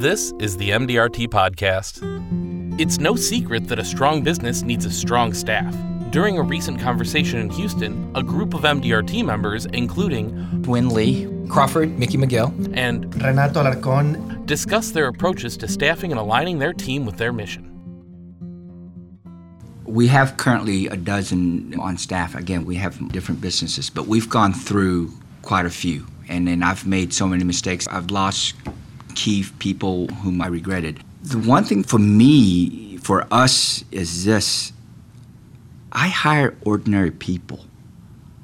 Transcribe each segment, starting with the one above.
This is the MDRT Podcast. It's no secret that a strong business needs a strong staff. During a recent conversation in Houston, a group of MDRT members, including Win Lee, Crawford, Mickey McGill, and Renato Alarcón, discussed their approaches to staffing and aligning their team with their mission. We have currently a dozen on staff. Again, we have different businesses, but we've gone through quite a few. And then I've made so many mistakes. I've lost key people whom I regretted. The one thing for me, for us, is this I hire ordinary people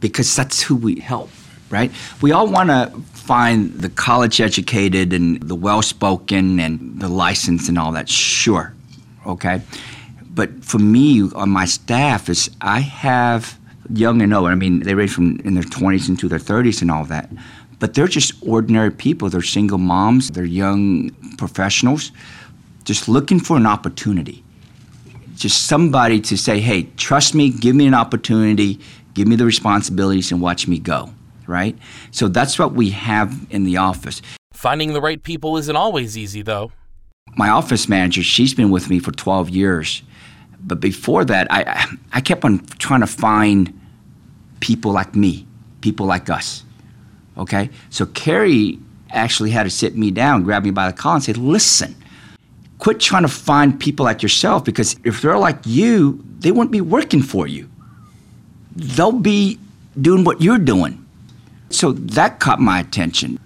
because that's who we help, right? We all want to find the college educated and the well spoken and the license and all that, sure, okay? But for me, on my staff, is I have young and old. I mean, they range from in their 20s into their 30s and all that. But they're just ordinary people. They're single moms, they're young professionals, just looking for an opportunity. Just somebody to say, hey, trust me, give me an opportunity, give me the responsibilities, and watch me go, right? So that's what we have in the office. Finding the right people isn't always easy, though. My office manager, she's been with me for 12 years. But before that, I, I kept on trying to find people like me, people like us. Okay? So Carrie actually had to sit me down, grab me by the collar, and say, listen, quit trying to find people like yourself because if they're like you, they wouldn't be working for you. They'll be doing what you're doing. So that caught my attention.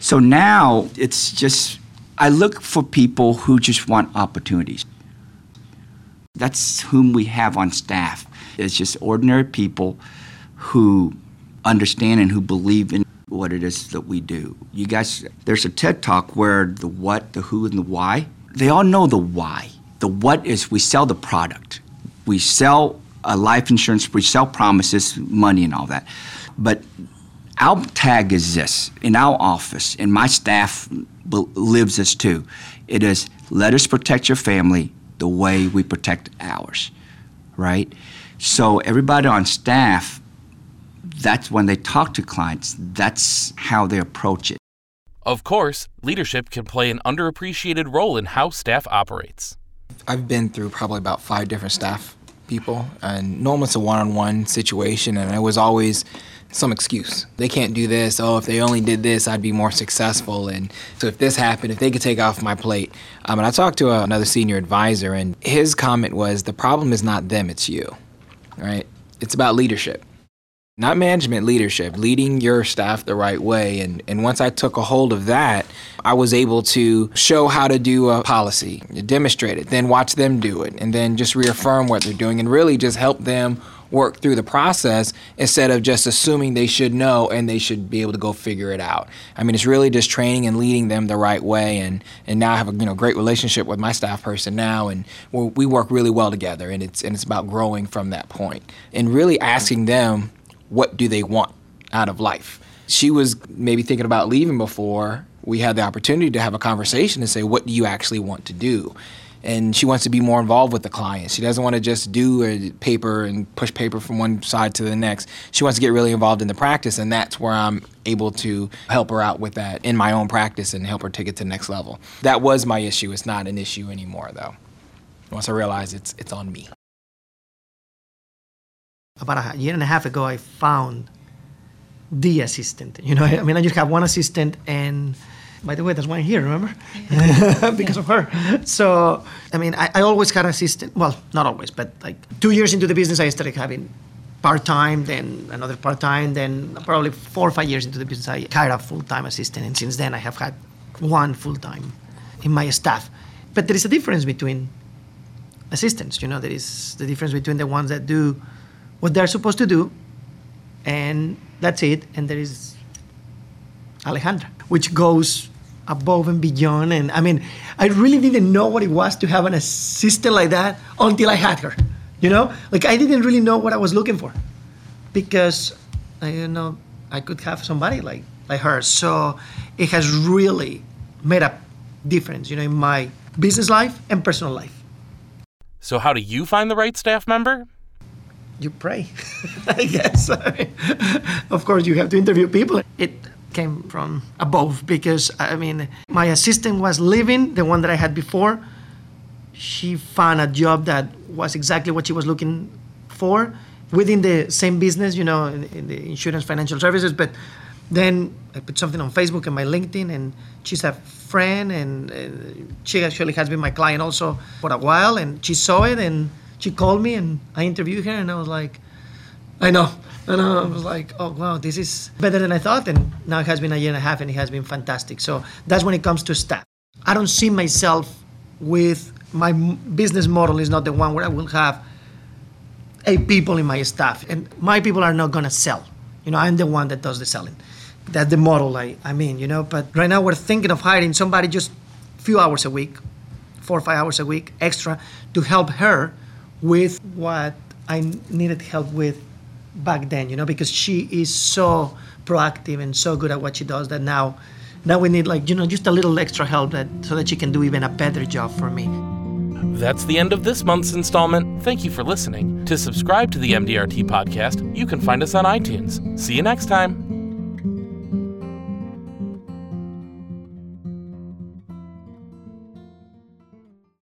So now it's just, I look for people who just want opportunities. That's whom we have on staff. It's just ordinary people who understand and who believe in what it is that we do. You guys, there's a TED talk where the what, the who, and the why, they all know the why. The what is we sell the product, we sell a life insurance, we sell promises, money, and all that. But our tag is this in our office, and my staff lives this too. It is let us protect your family the way we protect ours, right? So everybody on staff that's when they talk to clients, that's how they approach it. Of course, leadership can play an underappreciated role in how staff operates. I've been through probably about five different staff people, and normally it's a one on one situation, and it was always some excuse. They can't do this. Oh, if they only did this, I'd be more successful. And so if this happened, if they could take off my plate. Um, and I talked to a, another senior advisor, and his comment was the problem is not them, it's you, right? It's about leadership not management leadership leading your staff the right way and, and once i took a hold of that i was able to show how to do a policy demonstrate it then watch them do it and then just reaffirm what they're doing and really just help them work through the process instead of just assuming they should know and they should be able to go figure it out. I mean, it's really just training and leading them the right way. And, and now I have a you know great relationship with my staff person now, and we work really well together. And it's and it's about growing from that point and really asking them what do they want out of life. She was maybe thinking about leaving before we had the opportunity to have a conversation and say, what do you actually want to do? And she wants to be more involved with the client. She doesn't want to just do a paper and push paper from one side to the next. She wants to get really involved in the practice, and that's where I'm able to help her out with that in my own practice and help her take it to the next level. That was my issue. It's not an issue anymore, though. Once I realized it's it's on me about a year and a half ago, I found the assistant. You know, I mean, I just have one assistant, and by the way, there's one here, remember? because of her. So, I mean, I, I always had an assistant. Well, not always, but like two years into the business, I started having part time, then another part time, then probably four or five years into the business, I hired a full time assistant, and since then, I have had one full time in my staff. But there is a difference between assistants. You know, there is the difference between the ones that do what they're supposed to do, and that's it. And there is Alejandra, which goes above and beyond. And I mean, I really didn't know what it was to have an assistant like that until I had her. You know, like I didn't really know what I was looking for because I you know I could have somebody like like her. So it has really made a difference, you know, in my business life and personal life. So how do you find the right staff member? You pray, I guess. of course, you have to interview people. It came from above because I mean my assistant was leaving, the one that I had before. She found a job that was exactly what she was looking for within the same business, you know, in, in the insurance financial services. But then I put something on Facebook and my LinkedIn, and she's a friend, and, and she actually has been my client also for a while. And she saw it, and she called me, and I interviewed her, and I was like, I know. And I was like, oh, wow, this is better than I thought. And now it has been a year and a half and it has been fantastic. So that's when it comes to staff. I don't see myself with my business model is not the one where I will have eight people in my staff. And my people are not going to sell. You know, I'm the one that does the selling. That's the model I, I mean, you know. But right now we're thinking of hiring somebody just a few hours a week, four or five hours a week extra to help her with what I needed help with back then, you know, because she is so proactive and so good at what she does that now now we need like, you know, just a little extra help that so that she can do even a better job for me. That's the end of this month's installment. Thank you for listening. To subscribe to the MDRT podcast, you can find us on iTunes. See you next time.